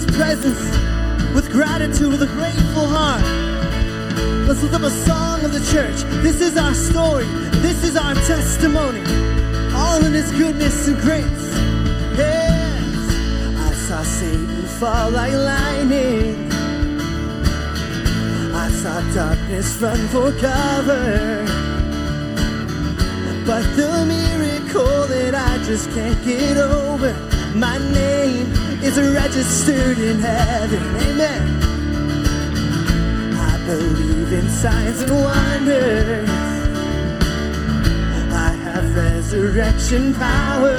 his presence with gratitude, with a grateful heart. Let's lift up a song of the church. This is our story. This is our testimony. All in his goodness and grace. Yes. I saw Satan fall like lightning. I saw darkness run for cover. But the miracle that I just can't get over, my name is registered in heaven. Amen. I believe in signs and wonders. I have resurrection power.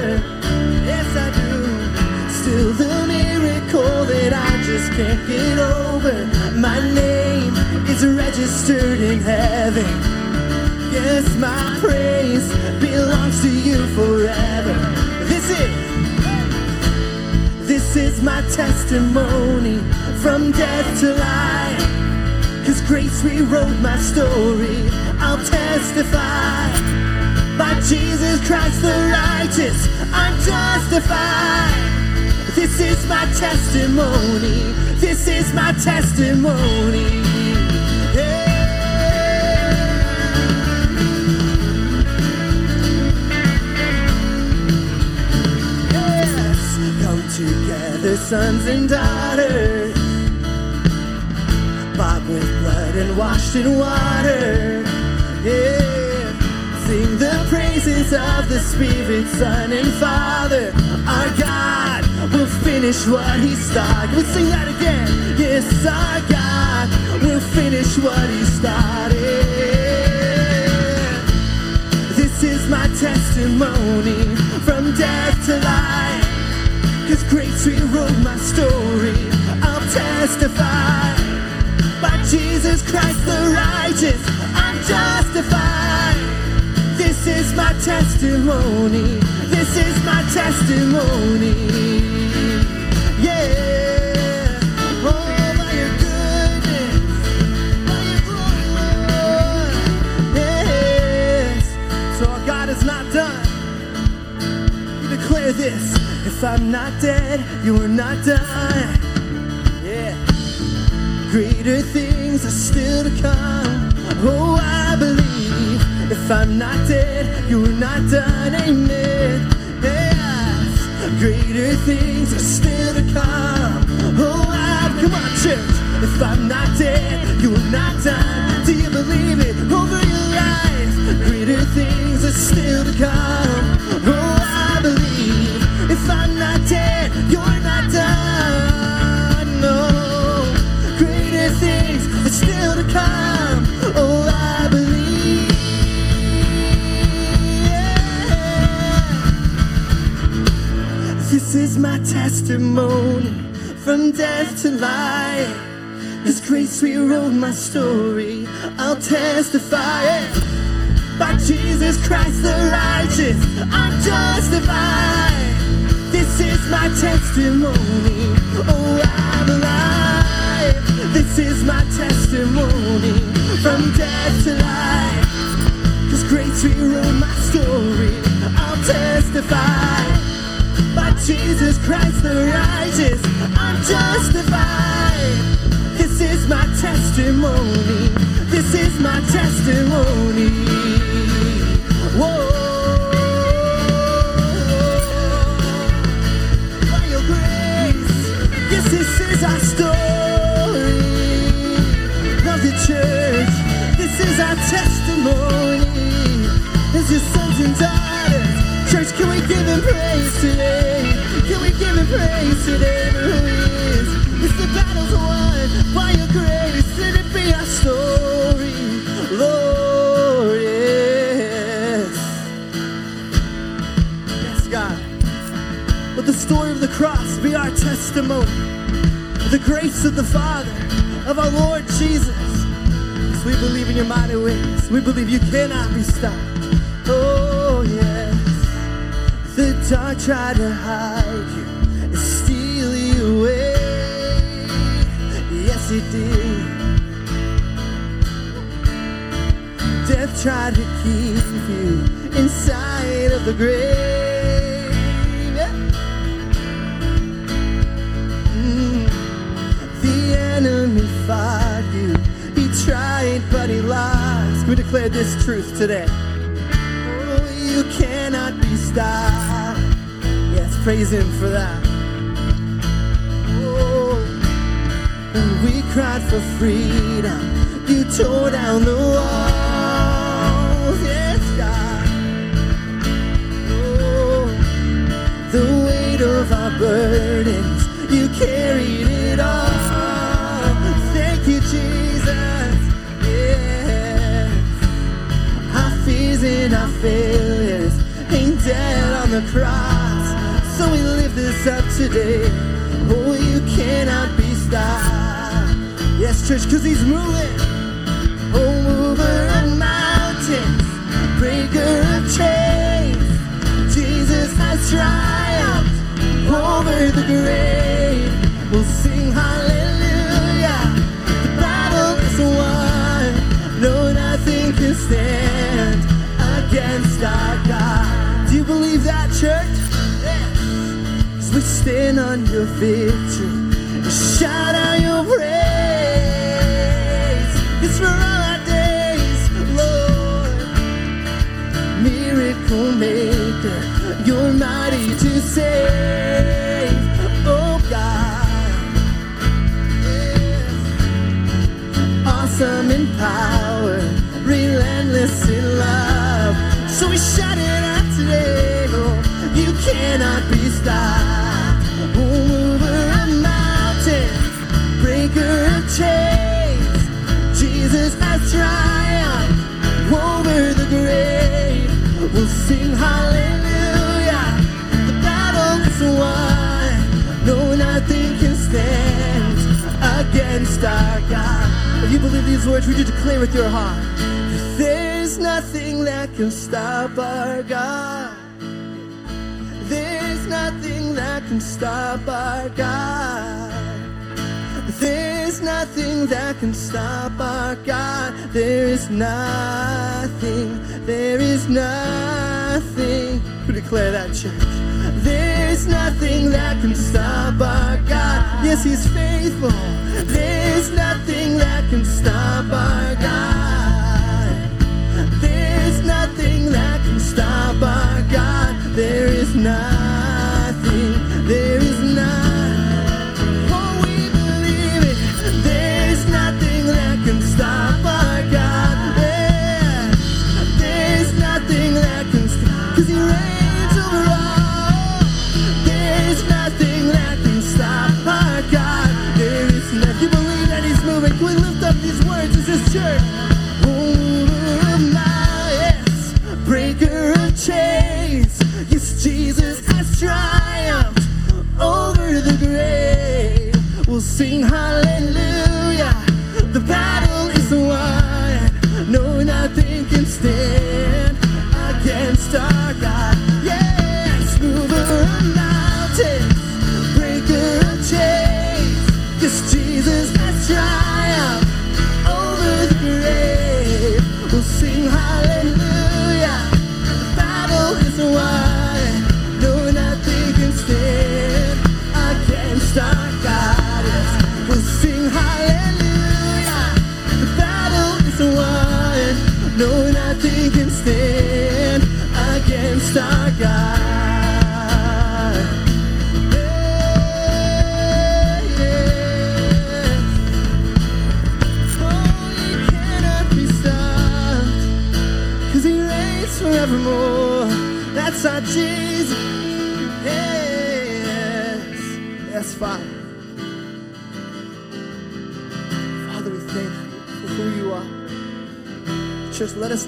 Yes, I do. Still the miracle that I just can't get over. My name is registered in heaven. Yes, my praise belongs to you forever. This is, this is my testimony from death to life. Cause grace rewrote my story. I'll testify. By Jesus Christ the righteous, I'm justified. This is my testimony. This is my testimony. Together, sons and daughters, bought with blood and washed in water. Yeah, sing the praises of the Spirit, Son, and Father. Our God will finish what He started. We'll sing that again. Yes, our God will finish what He started. This is my testimony from death to life. Cause grace rewrote my story. I'll testify. By Jesus Christ the righteous, I'm justified. This is my testimony. This is my testimony. Yeah. Oh, by your goodness, by your glory, yes. So our God is not done. You declare this. If I'm not dead, you are not done. Yeah. Greater things are still to come. Oh, I believe. If I'm not dead, you are not done. Amen. Yes. Greater things are still to come. Oh, I come on, church. If I'm not dead, you are not done. Do you believe it over your life? Greater things are still to come. Oh, I believe. If I'm not dead, you're not done. No, greater things are still to come. Oh, I believe. This is my testimony from death to life. His grace rewrote my story. I'll testify it. By Jesus Christ the righteous, I'm justified. This is my testimony. Oh, I'm alive. This is my testimony from death to life. Cause grace rewrote my story. I'll testify. By Jesus Christ the righteous, I'm justified. This is my testimony. This is my testimony. Our story. Church, this is our testimony. As your sons and daughters, church, can we give him praise today? Can we give him praise today? It's the battle's won We believe you cannot be stopped. Oh, yes. The dark tried to hide you and steal you away. Yes, it did. Death tried to keep you inside of the grave. Mm. you. He but he lost. We declare this truth today. Oh, you cannot be stopped. Yes, praise him for that. Oh, and we cried for freedom. You tore down the walls. Yes, God. Oh, the weight of our burdens, you carried it all. And our failures ain't dead on the cross. So we lift this up today. Oh, you cannot be stopped. Yes, church, because he's moving. Oh, mover of mountains, breaker of chains. Jesus has triumphed over the grave. Our God. Do you believe that, church? As we stand on your victory, shout out cannot be stopped. Oh, mover of mountains, breaker of chains. Jesus has triumphed over the grave. We'll sing hallelujah. The battle is won. No, nothing can stand against our God. If you believe these words, would you declare with your heart? There's nothing that can stop our God. Can stop our God. There's nothing that can stop our God. There is nothing. There is nothing. We declare that, church. There's nothing that can stop our God. Yes, He's faithful. There's nothing that can stop our God. There's nothing that can stop our God. There is nothing. There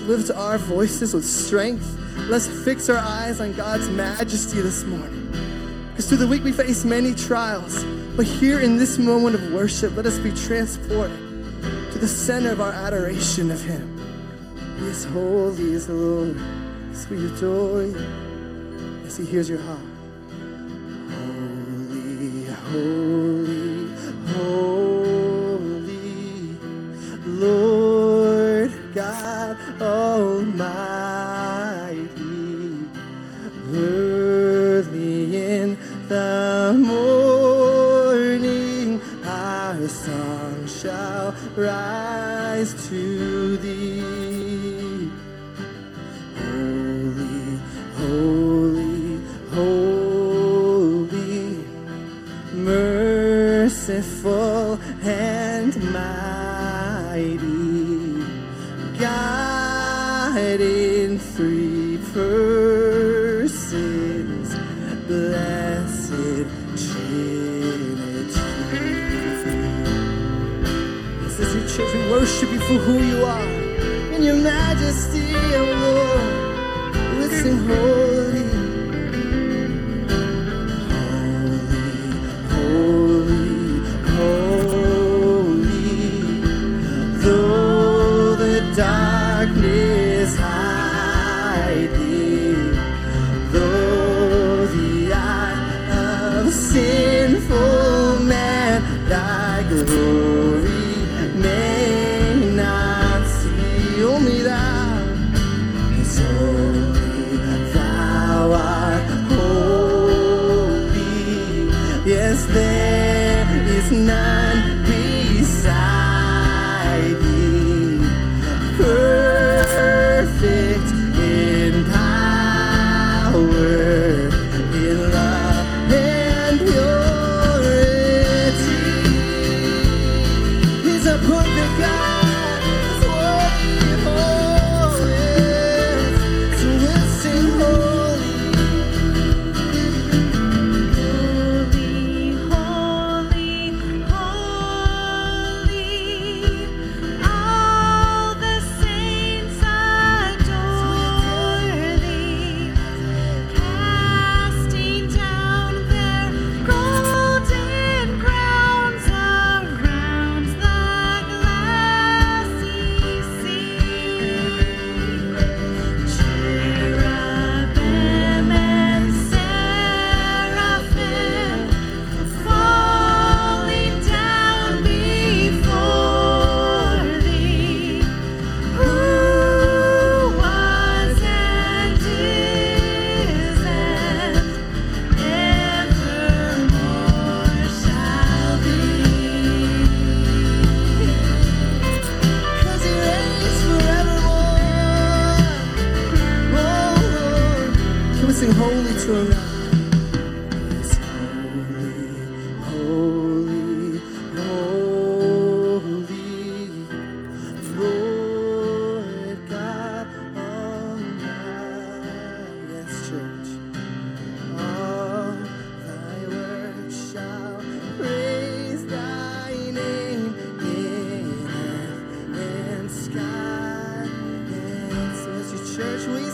lift our voices with strength. Let's fix our eyes on God's majesty this morning. Because through the week we face many trials, but here in this moment of worship, let us be transported to the center of our adoration of Him. He is holy, He is Lord. Yes, we adore you. Yes, He hears your heart. Holy, holy, thee, church we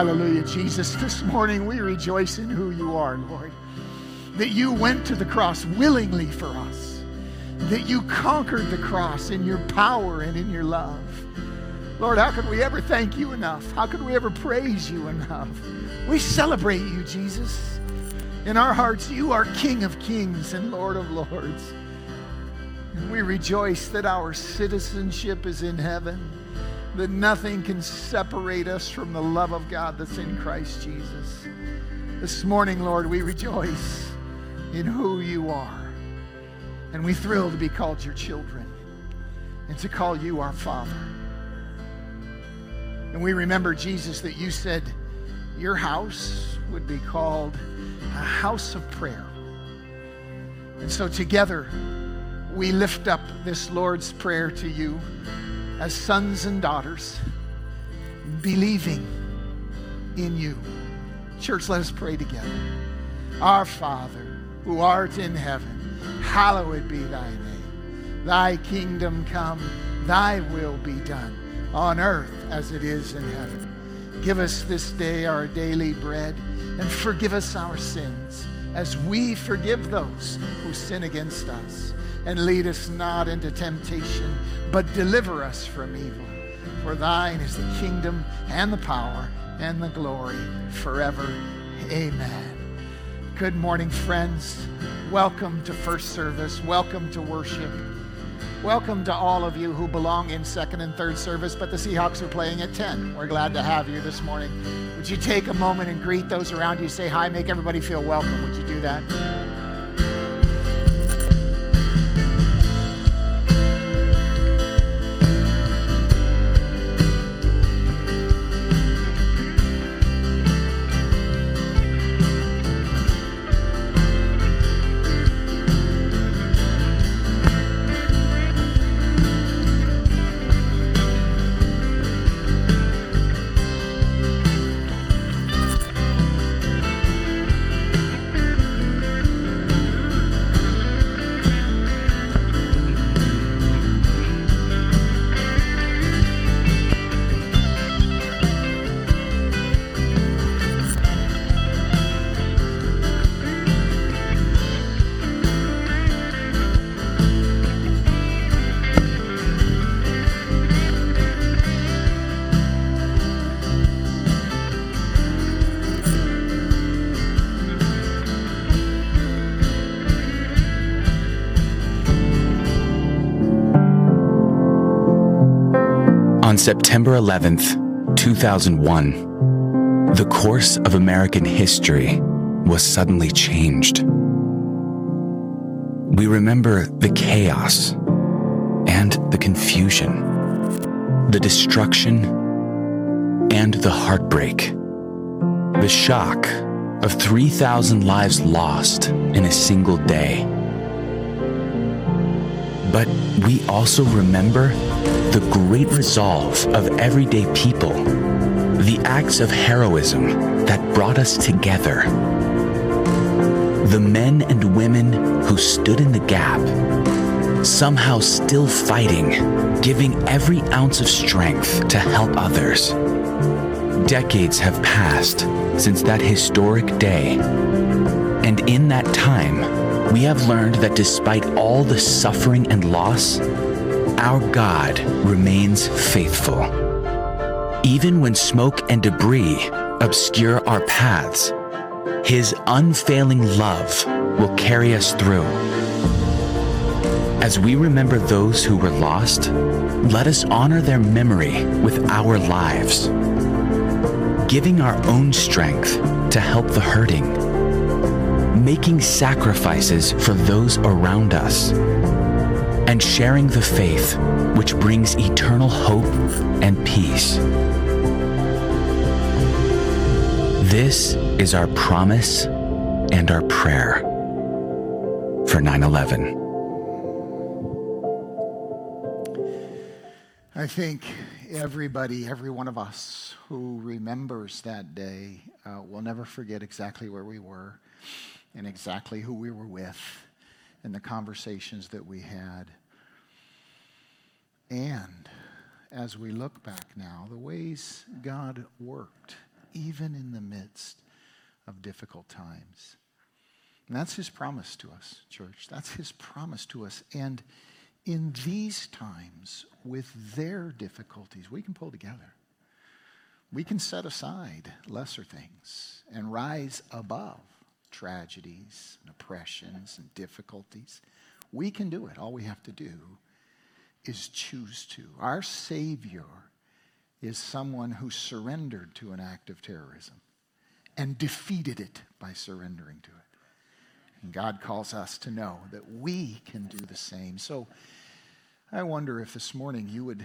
Hallelujah, Jesus. This morning we rejoice in who you are, Lord. That you went to the cross willingly for us. That you conquered the cross in your power and in your love. Lord, how could we ever thank you enough? How could we ever praise you enough? We celebrate you, Jesus. In our hearts, you are King of kings and Lord of lords. And we rejoice that our citizenship is in heaven that nothing can separate us from the love of God that's in Christ Jesus. This morning, Lord, we rejoice in who you are. And we thrill to be called your children and to call you our Father. And we remember, Jesus, that you said your house would be called a house of prayer. And so together, we lift up this Lord's Prayer to you as sons and daughters, believing in you. Church, let us pray together. Our Father, who art in heaven, hallowed be thy name. Thy kingdom come, thy will be done, on earth as it is in heaven. Give us this day our daily bread, and forgive us our sins, as we forgive those who sin against us. And lead us not into temptation, but deliver us from evil. For thine is the kingdom and the power and the glory forever. Amen. Good morning, friends. Welcome to first service. Welcome to worship. Welcome to all of you who belong in second and third service, but the Seahawks are playing at 10. We're glad to have you this morning. Would you take a moment and greet those around you? Say hi, make everybody feel welcome. Would you do that? September 11th, 2001, the course of American history was suddenly changed. We remember the chaos and the confusion, the destruction and the heartbreak, the shock of 3,000 lives lost in a single day. But we also remember the great resolve of everyday people. The acts of heroism that brought us together, the men and women who stood in the gap, somehow still fighting, giving every ounce of strength to help others. Decades have passed since that historic day, and in that time, we have learned that despite all the suffering and loss, our God remains faithful. Even when smoke and debris obscure our paths, His unfailing love will carry us through. As we remember those who were lost, let us honor their memory with our lives, giving our own strength to help the hurting, making sacrifices for those around us, and sharing the faith which brings eternal hope and peace. This is our promise and our prayer for 9 11. I think everybody, every one of us who remembers that day uh, will never forget exactly where we were and exactly who we were with and the conversations that we had. And as we look back now, the ways God worked, even in the midst of difficult times. And that's his promise to us, church. That's his promise to us. And in these times, with their difficulties, we can pull together. We can set aside lesser things and rise above tragedies and oppressions and difficulties. We can do it. All we have to do is choose to. Our Savior is someone who surrendered to an act of terrorism and defeated it by surrendering to it. And God calls us to know that we can do the same. So I wonder if this morning you would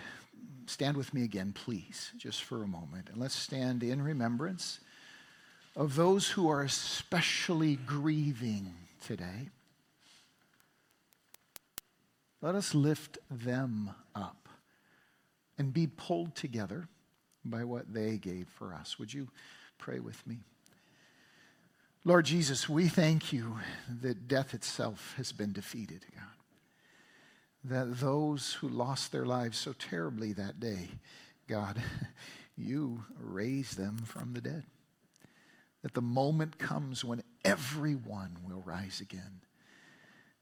stand with me again, please, just for a moment. And let's stand in remembrance of those who are especially grieving today. Let us lift them up and be pulled together by what they gave for us. Would you pray with me? Lord Jesus, we thank you that death itself has been defeated, God. That those who lost their lives so terribly that day, God, you raised them from the dead. That the moment comes when everyone will rise again.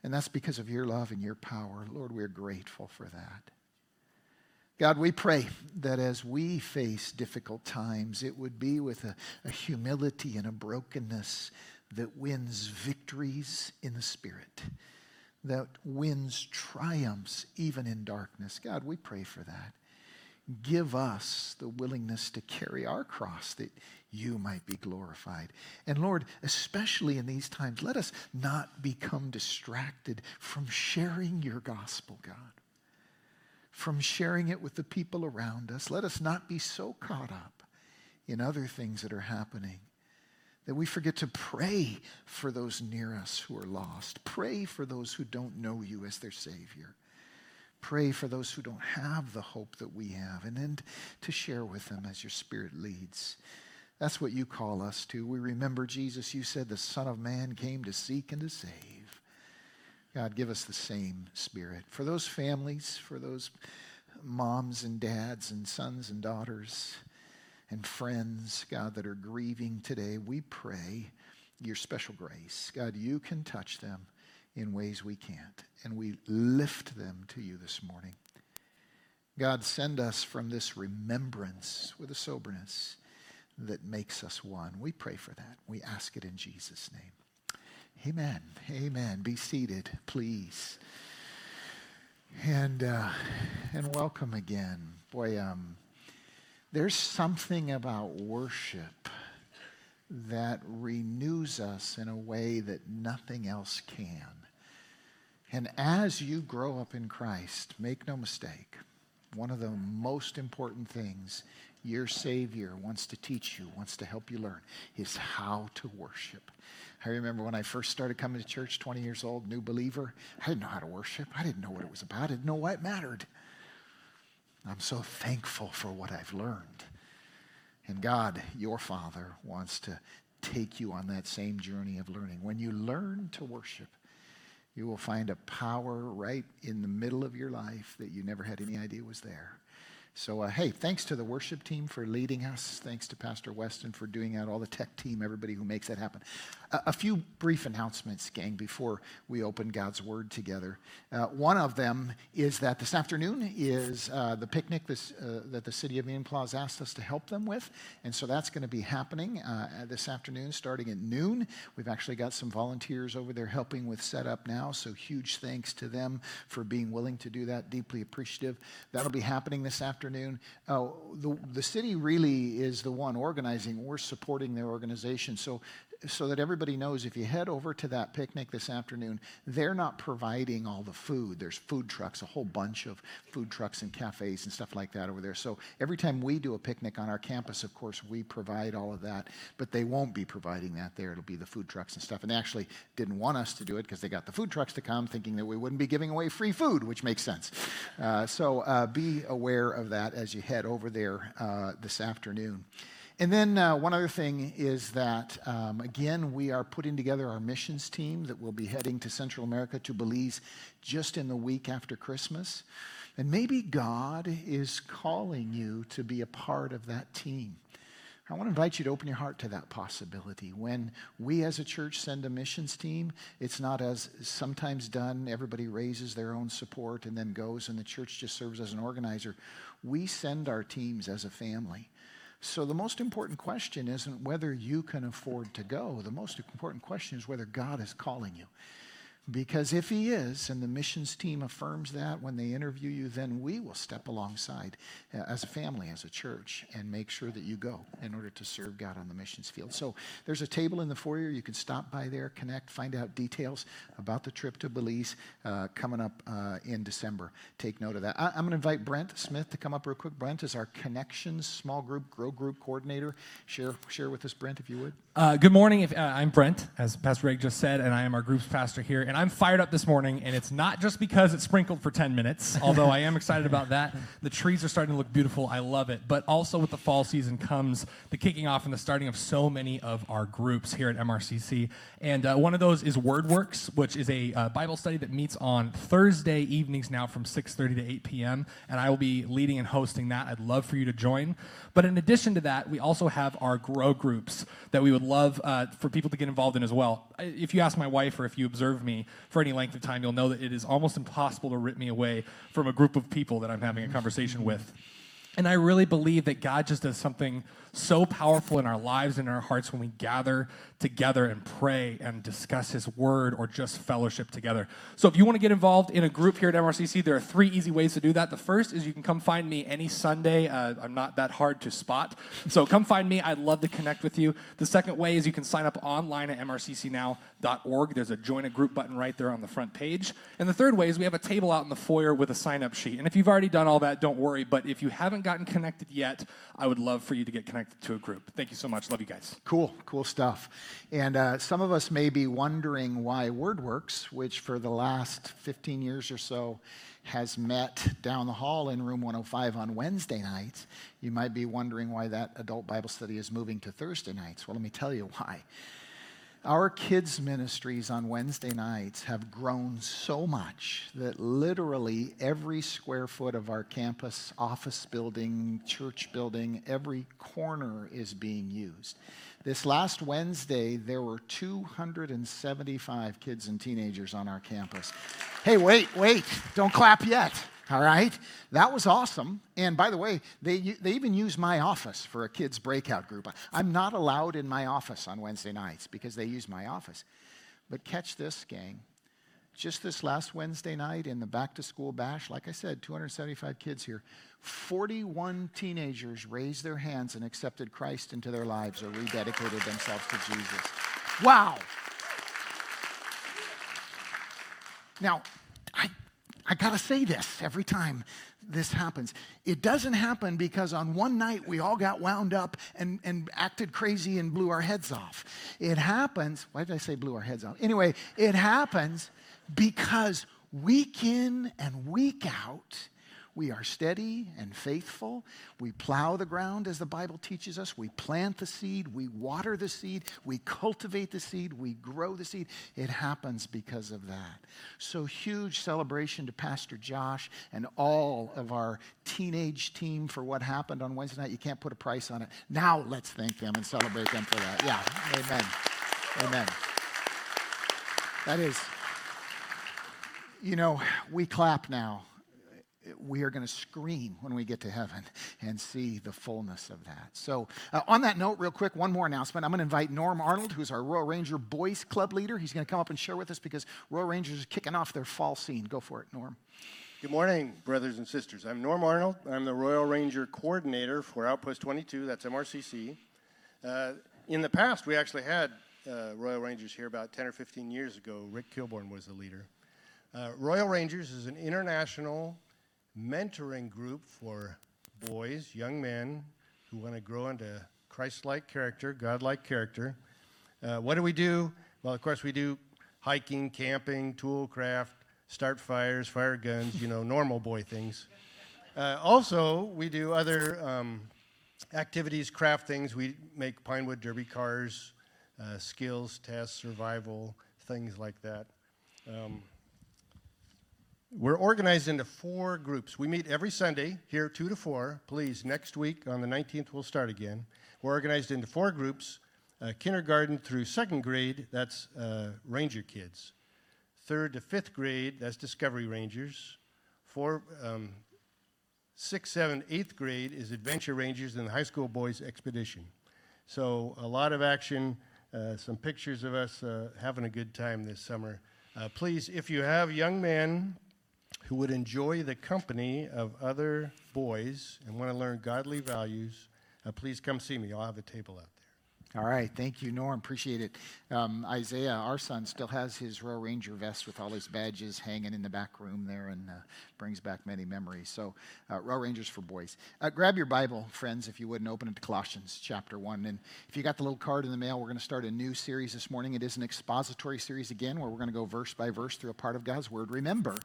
And that's because of your love and your power. Lord, we're grateful for that. God, we pray that as we face difficult times, it would be with a, a, humility and a brokenness that wins victories in the Spirit, that wins triumphs even in darkness. God, we pray for that. Give us the willingness to carry our cross that you might be glorified. And Lord, especially in these times, let us not become distracted from sharing your gospel, God from sharing it with the people around us. Let us not be so caught up in other things that are happening that we forget to pray for those near us who are lost. Pray for those who don't know you as their Savior. Pray for those who don't have the hope that we have, and then to share with them as your Spirit leads. That's what you call us to. We remember, Jesus, you said the Son of Man came to seek and to save. God, give us the same spirit. For those families, for those moms and dads and sons and daughters and friends, God, that are grieving today, we pray your special grace. God, you can touch them in ways we can't. And we lift them to you this morning. God, send us from this remembrance with a soberness that makes us one. We pray for that. We ask it in Jesus' name. Amen. Amen. Be seated, please. And uh, and welcome again. Boy, um, there's something about worship that renews us in a way that nothing else can. And as you grow up in Christ, make no mistake, one of the most important things your Savior wants to teach you, wants to help you learn, is how to worship. I remember when I first started coming to church, 20 years old, new believer, I didn't know how to worship. I didn't know what it was about. I didn't know why it mattered. I'm so thankful for what I've learned. And God, your Father, wants to take you on that same journey of learning. When you learn to worship, you will find a power right in the middle of your life that you never had any idea was there. So, uh, hey, thanks to the worship team for leading us. Thanks to Pastor Weston for doing that, all the tech team, everybody who makes that happen. A few brief announcements, gang, before we open God's Word together. Uh, one of them is that this afternoon is uh, the picnic this, uh, that the city of has asked us to help them with. And so that's going to be happening uh, this afternoon starting at noon. We've actually got some volunteers over there helping with setup now. So, huge thanks to them for being willing to do that. Deeply appreciative. That'll be happening this afternoon afternoon. Uh, the, the city really is the one organizing. We're supporting their organization. So so that everybody knows if you head over to that picnic this afternoon, they're not providing all the food. There's food trucks, a whole bunch of food trucks and cafes and stuff like that over there. So every time we do a picnic on our campus, of course, we provide all of that, but they won't be providing that there. It'll be the food trucks and stuff. And they actually didn't want us to do it because they got the food trucks to come thinking that we wouldn't be giving away free food, which makes sense. Uh, so uh, be aware of that as you head over there uh, this afternoon. And then uh, one other thing is that, um, again, we are putting together our missions team that will be heading to Central America, to Belize, just in the week after Christmas. And maybe God is calling you to be a part of that team. I want to invite you to open your heart to that possibility. When we as a church send a missions team, it's not as sometimes done, everybody raises their own support and then goes, and the church just serves as an organizer. We send our teams as a family. So the most important question isn't whether you can afford to go. The most important question is whether God is calling you. Because if he is, and the missions team affirms that when they interview you, then we will step alongside uh, as a family, as a church, and make sure that you go in order to serve God on the missions field. So there's a table in the foyer. You can stop by there, connect, find out details about the trip to Belize uh, coming up uh, in December. Take note of that. I, am going to invite Brent Smith to come up real quick. Brent is our Connections Small Group Grow Group Coordinator. Share, share with us, Brent, if you would. Uh, good morning. If, uh, I'm Brent, as Pastor Greg just said, and I am our group's pastor here and I'm fired up this morning, and it's not just because it's sprinkled for 10 minutes, although I am excited about that. The trees are starting to look beautiful. I love it. But also with the fall season comes the kicking off and the starting of so many of our groups here at MRCC. And uh, one of those is WordWorks, which is a uh, Bible study that meets on Thursday evenings now from 6.30 to 8 p.m., and I will be leading and hosting that. I'd love for you to join. But in addition to that, we also have our grow groups that we would love uh, for people to get involved in as well. If you ask my wife or if you observe me for any length of time, you'll know that it is almost impossible to rip me away from a group of people that I'm having a conversation with. And I really believe that God just does something so powerful in our lives and in our hearts when we gather together and pray and discuss His Word or just fellowship together. So, if you want to get involved in a group here at MRCC, there are three easy ways to do that. The first is you can come find me any Sunday. Uh, I'm not that hard to spot. So, come find me. I'd love to connect with you. The second way is you can sign up online at mrccnow.org. There's a join a group button right there on the front page. And the third way is we have a table out in the foyer with a sign up sheet. And if you've already done all that, don't worry. But if you haven't gotten connected yet, I would love for you to get connected to a group. Thank you so much. Love you guys. Cool, cool stuff. And uh, some of us may be wondering why WordWorks, which for the last 15 years or so has met down the hall in room 105 on Wednesday nights, you might be wondering why that adult Bible study is moving to Thursday nights. Well, let me tell you why. Our kids' ministries on Wednesday nights have grown so much that literally every square foot of our campus, office building, church building, every corner is being used. This last Wednesday, there were 275 kids and teenagers on our campus. Hey, wait, wait, don't clap yet. All right? That was awesome. And by the way, they, they even use my office for a kids' breakout group. I'm not allowed in my office on Wednesday nights because they use my office. But catch this, gang. Just this last Wednesday night in the back to school bash, like I said, 275 kids here, 41 teenagers raised their hands and accepted Christ into their lives or rededicated themselves to Jesus. Wow. Now, I gotta say this every time this happens. It doesn't happen because on one night we all got wound up and, and acted crazy and blew our heads off. It happens, why did I say blew our heads off? Anyway, it happens because week in and week out, we are steady and faithful. We plow the ground as the Bible teaches us. We plant the seed. We water the seed. We cultivate the seed. We grow the seed. It happens because of that. So, huge celebration to Pastor Josh and all of our teenage team for what happened on Wednesday night. You can't put a price on it. Now, let's thank them and celebrate them for that. Yeah, amen. Amen. That is, you know, we clap now. We are going to scream when we get to heaven and see the fullness of that. So, uh, on that note, real quick, one more announcement. I'm going to invite Norm Arnold, who's our Royal Ranger Boys Club leader. He's going to come up and share with us because Royal Rangers are kicking off their fall scene. Go for it, Norm. Good morning, brothers and sisters. I'm Norm Arnold. I'm the Royal Ranger Coordinator for Outpost 22, that's MRCC. Uh, in the past, we actually had uh, Royal Rangers here about 10 or 15 years ago. Rick Kilborn was the leader. Uh, Royal Rangers is an international mentoring group for boys, young men who want to grow into Christ like character, God like character. Uh, what do we do? Well, of course, we do hiking, camping, tool craft, start fires, fire guns, you know, normal boy things. Uh, also, we do other um, activities, craft things. We make pine wood derby cars, uh, skills tests, survival, things like that. Um, we're organized into four groups. We meet every Sunday here, 2 to 4. Please, next week on the 19th, we'll start again. We're organized into four groups uh, kindergarten through second grade, that's uh, Ranger kids. Third to fifth grade, that's Discovery Rangers. Four, um, grade is Adventure Rangers and the High School Boys Expedition. So, a lot of action, uh, some pictures of us uh, having a good time this summer. Uh, please, if you have young men who would enjoy the company of other boys and want to learn godly values, uh, please come see me. I'll have a table out there. All right, thank you, Norm. Appreciate it. Um, Isaiah, our son, still has his Royal Ranger vest with all his badges hanging in the back room there and uh, brings back many memories. So, uh, Royal Rangers for boys. Uh, grab your Bible, friends, if you would, and open it to Colossians chapter 1. And if you got the little card in the mail, we're going to start a new series this morning. It is an expository series again, where we're going to go verse by verse through a part of God's Word. Remember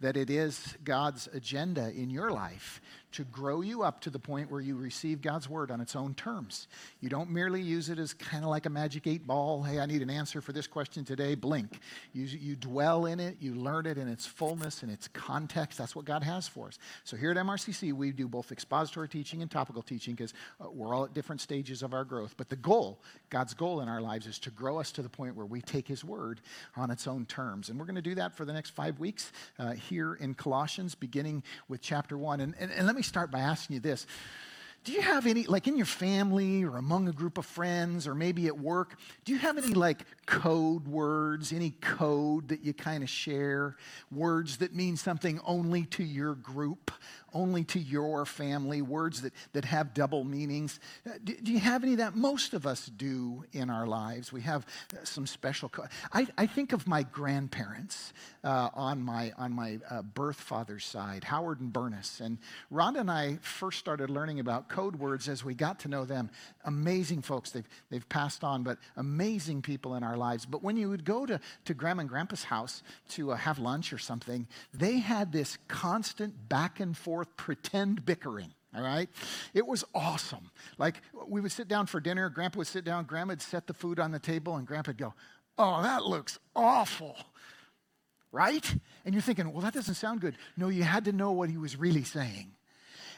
that it is God's agenda in your life to grow you up to the point where you receive God's word on its own terms. You don't merely use it as kind of like a magic eight ball. Hey, I need an answer for this question today. Blink. You, you dwell in it, you learn it in its fullness, in its context. That's what God has for us. So here at MRCC, we do both expository teaching and topical teaching because uh, we're all at different stages of our growth. But the goal, God's goal in our lives, is to grow us to the point where we take His word on its own terms. And we're going to do that for the next five weeks uh, here in Colossians, beginning with chapter one. And, and, and let me start by asking you this. Do you have any, like in your family or among a group of friends or maybe at work, do you have any like code words, any code that you kind of share? Words that mean something only to your group, only to your family, words that, that have double meanings? Uh, Do, do you have any of that? Most of us do in our lives. We have uh, some special co- I, I think of my grandparents uh, on my, on my uh, birth father's side, Howard and Bernice. And Rhonda and I first started learning about code words as we got to know them. Amazing folks. They've, they've passed on, but amazing people in our lives. But when you would go to, to Grandma and Grandpa's house to uh, have lunch or something, they had this constant back and forth pretend bickering. All right? It was awesome. Like, we would sit down for dinner, Grandpa would sit down, Grandma would set the food on the table, and Grandpa would go, Oh, that looks awful. Right? And you're thinking, Well, that doesn't sound good. No, you had to know what he was really saying.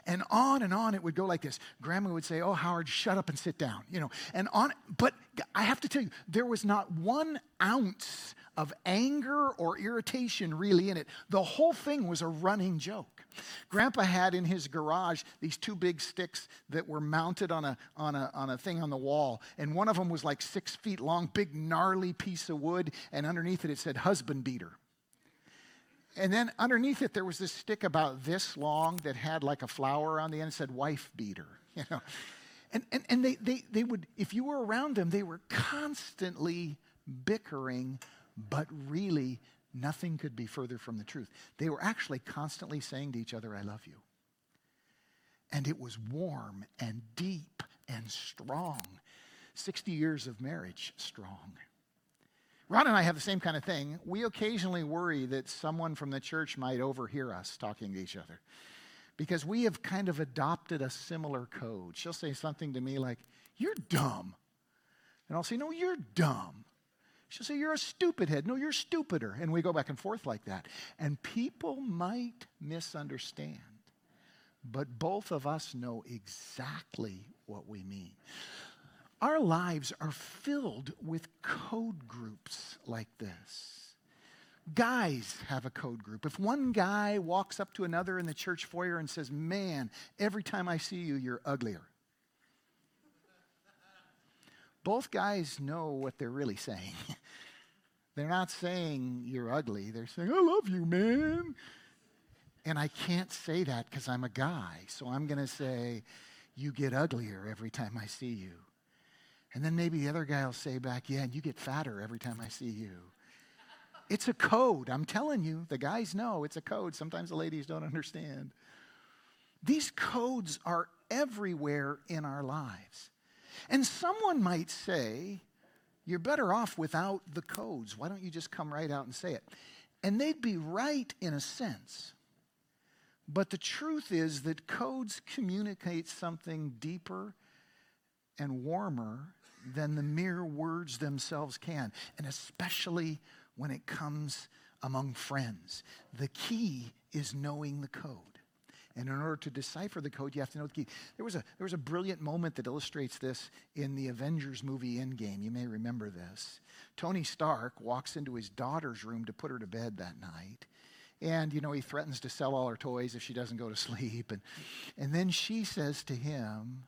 And on and on it would go like this. Grandma would say, Oh, Howard, shut up and sit down. You know, and on, but I have to tell you, there was not one ounce of anger or irritation really in it. The whole thing was a running joke. Grandpa had in his garage these two big sticks that were mounted on a, on a, on a thing on the wall. And one of them was like six feet long, big, gnarly piece of wood. And underneath it, it said husband beater. And then underneath it, there was this stick about this long that had like a flower on the end. Said wife beater, you know. And, and, and they, they, they would, if you were around them, they were constantly bickering, but really nothing could be further from the truth. They were actually constantly saying to each other, I love you. And it was warm and deep and strong. 60 years of marriage strong. Ron and I have the same kind of thing. We occasionally worry that someone from the church might overhear us talking to each other. because we have kind of adopted a similar code. She'll say something to me like, You're dumb. And I'll say, No, you're dumb. She'll say, You're a stupid head. No, you're stupider. And we go back and forth like that. And people might misunderstand, but both of us know exactly what we mean. Our lives are filled with code groups like this. Guys have a code group. If one guy walks up to another in the church foyer and says, Man, every time I see you, you're uglier. Both guys know what they're really saying. they're not saying you're ugly, they're saying, I love you, man. And I can't say that because I'm a guy. So I'm going to say, You get uglier every time I see you. And then maybe the other guy will say back, Yeah, and you get fatter every time I see you. It's a code. I'm telling you, the guys know it's a code. Sometimes the ladies don't understand. These codes are everywhere in our lives. And someone might say, You're better off without the codes. Why don't you just come right out and say it? And they'd be right in a sense. But the truth is that codes communicate something deeper and warmer than the mere words themselves can, and especially when it comes among friends. The key is knowing the code. And in order to decipher the code, you have to know the key. There was a, there was a brilliant moment that illustrates this in the Avengers movie Endgame. You may remember this. Tony Stark walks into his daughter's room to put her to bed that night. And, you know, he threatens to sell all her toys if she doesn't go to sleep. And, and then she says to him,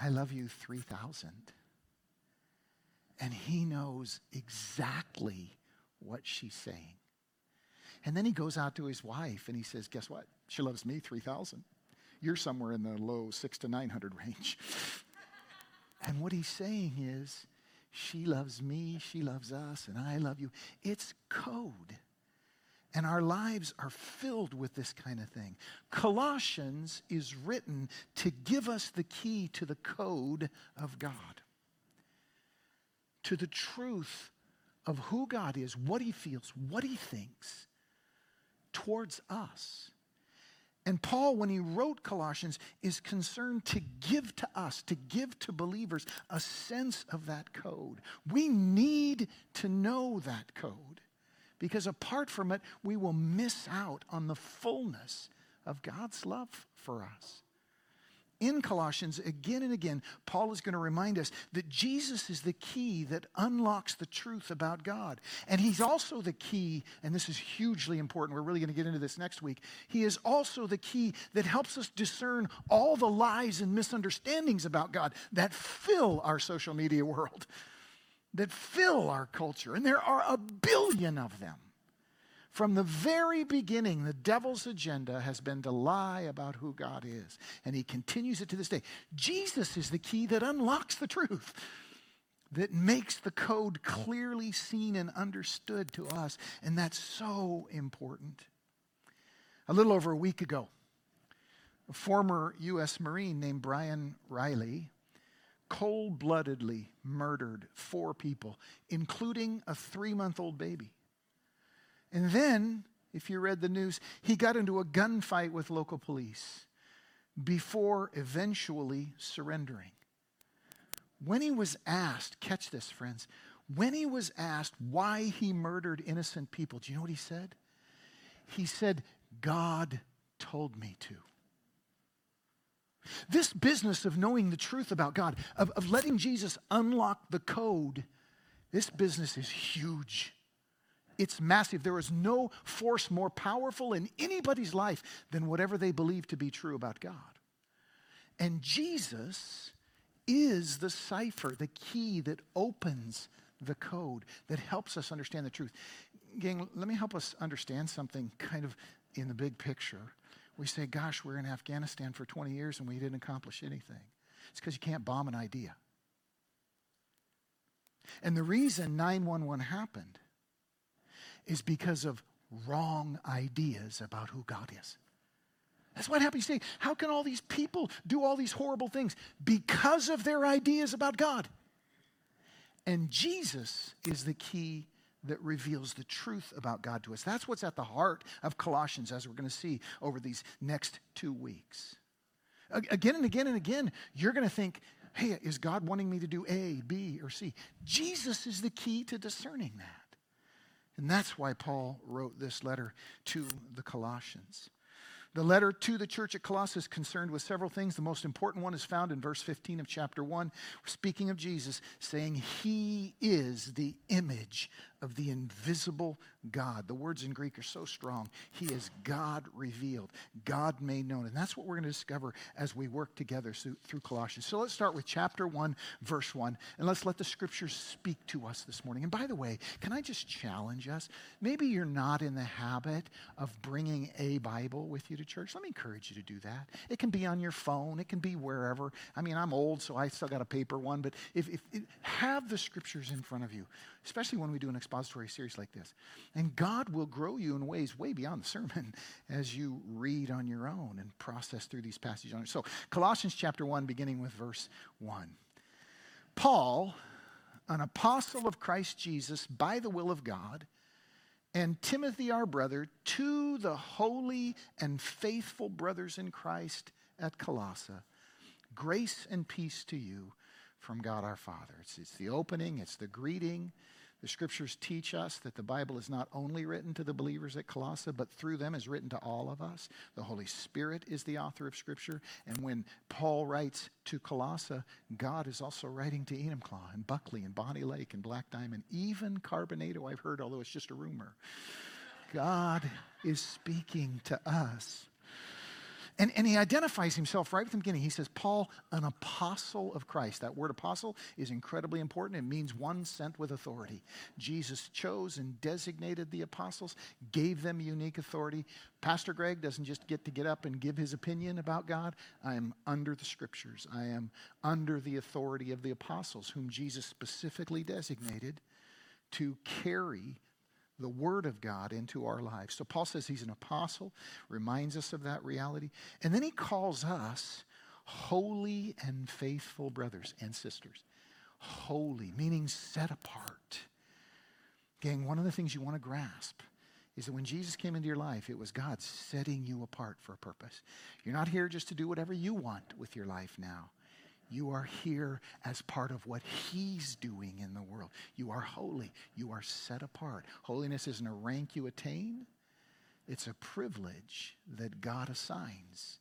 I love you 3,000. And he knows exactly what she's saying. And then he goes out to his wife and he says, Guess what? She loves me 3,000. You're somewhere in the low six to 900 range. and what he's saying is, She loves me, she loves us, and I love you. It's code. And our lives are filled with this kind of thing. Colossians is written to give us the key to the code of God, to the truth of who God is, what he feels, what he thinks towards us. And Paul, when he wrote Colossians, is concerned to give to us, to give to believers a sense of that code. We need to know that code because apart from it, we will miss out on the fullness of God's love for us in Colossians, again and again, Paul is going to remind us that Jesus is the key that unlocks the truth about God. And he's also the key, and this is hugely important. We're really going to get into this next week. He is also the key that helps us discern all the lies and misunderstandings about God that fill our social media world, that fill our culture. And there are a billion of them. From the very beginning, the devil's agenda has been to lie about who God is, and he continues it to this day. Jesus is the key that unlocks the truth, that makes the code clearly seen and understood to us, and that's so important. A little over a week ago, a former U.S. Marine named Bryan Riley cold bloodedly murdered four people, including a three month old baby. And then, if you read the news, he got into a gunfight with local police before eventually surrendering. When he was asked, catch this, friends, when he was asked why he murdered innocent people, do you know what he said? He said, God told me to. This business of knowing the truth about God, of, of letting Jesus unlock the code, this business is huge. It's massive. There is no force more powerful in anybody's life than whatever they believe to be true about God. And Jesus is the cipher, the key that opens the code, that helps us understand the truth. Gang, let me help us understand something kind of in the big picture. We say, gosh, we're in Afghanistan for 20 years and we didn't accomplish anything. It's because you can't bomb an idea. And the reason 911 happened is because of wrong ideas about who God is. That's what happens today. How can all these people do all these horrible things? Because of their ideas about God. And Jesus is the key that reveals the truth about God to us. That's what's at the heart of Colossians, as we're going to see over these next two weeks. Again and again and again, you're going to think, hey, is God wanting me to do A, B, or C? Jesus is the key to discerning that. And that's why Paul wrote this letter to the Colossians. The letter to the church at Colossus concerned with several things. The most important one is found in verse 15 of chapter 1, speaking of Jesus, saying, He is the image of the invisible God. The words in Greek are so strong. He is God revealed, God made known. And that's what we're going to discover as we work together through Colossians. So let's start with chapter 1, verse 1, and let's let the scriptures speak to us this morning. And by the way, can I just challenge us? Maybe you're not in the habit of bringing a Bible with you to church. Let me encourage you to do that. It can be on your phone, it can be wherever. I mean, I'm old, so I still got a paper one, but if, if, have the scriptures in front of you especially when we do an expository series like this. And God will grow you in ways way beyond the sermon as you read on your own and process through these passages. So, Colossians chapter 1, beginning with verse 1. Paul, an apostle of Christ Jesus by the will of God, and Timothy, our brother, to the holy and faithful brothers in Christ at Colossae, grace and peace to you from God our Father. It's, it's the opening, it's the greeting. The scriptures teach us that the Bible is not only written to the believers at Colossae, but through them is written to all of us. The Holy Spirit is the author of scripture. And when Paul writes to Colossae, God is also writing to Enumclaw and Buckley and Bonney Lake and Black Diamond, even Carbonado, I've heard, although it's just a rumor. God is speaking to us. And, and he identifies himself right from the beginning. He says, Paul, an apostle of Christ. That word apostle is incredibly important. It means one sent with authority. Jesus chose and designated the apostles, gave them unique authority. Pastor Greg doesn't just get to get up and give his opinion about God. I am under the scriptures, I am under the authority of the apostles, whom Jesus specifically designated to carry the Word of God into our lives. So Paul says he's an apostle, reminds us of that reality. And then he calls us holy and faithful brothers and sisters. Holy, meaning set apart. Gang, one of the things you want to grasp is that when Jesus came into your life, it was God setting you apart for a purpose. You're not here just to do whatever you want with your life now. You are here as part of what He's doing in the world. You are holy. You are set apart. Holiness isn't a rank you attain, it's a privilege that God assigns.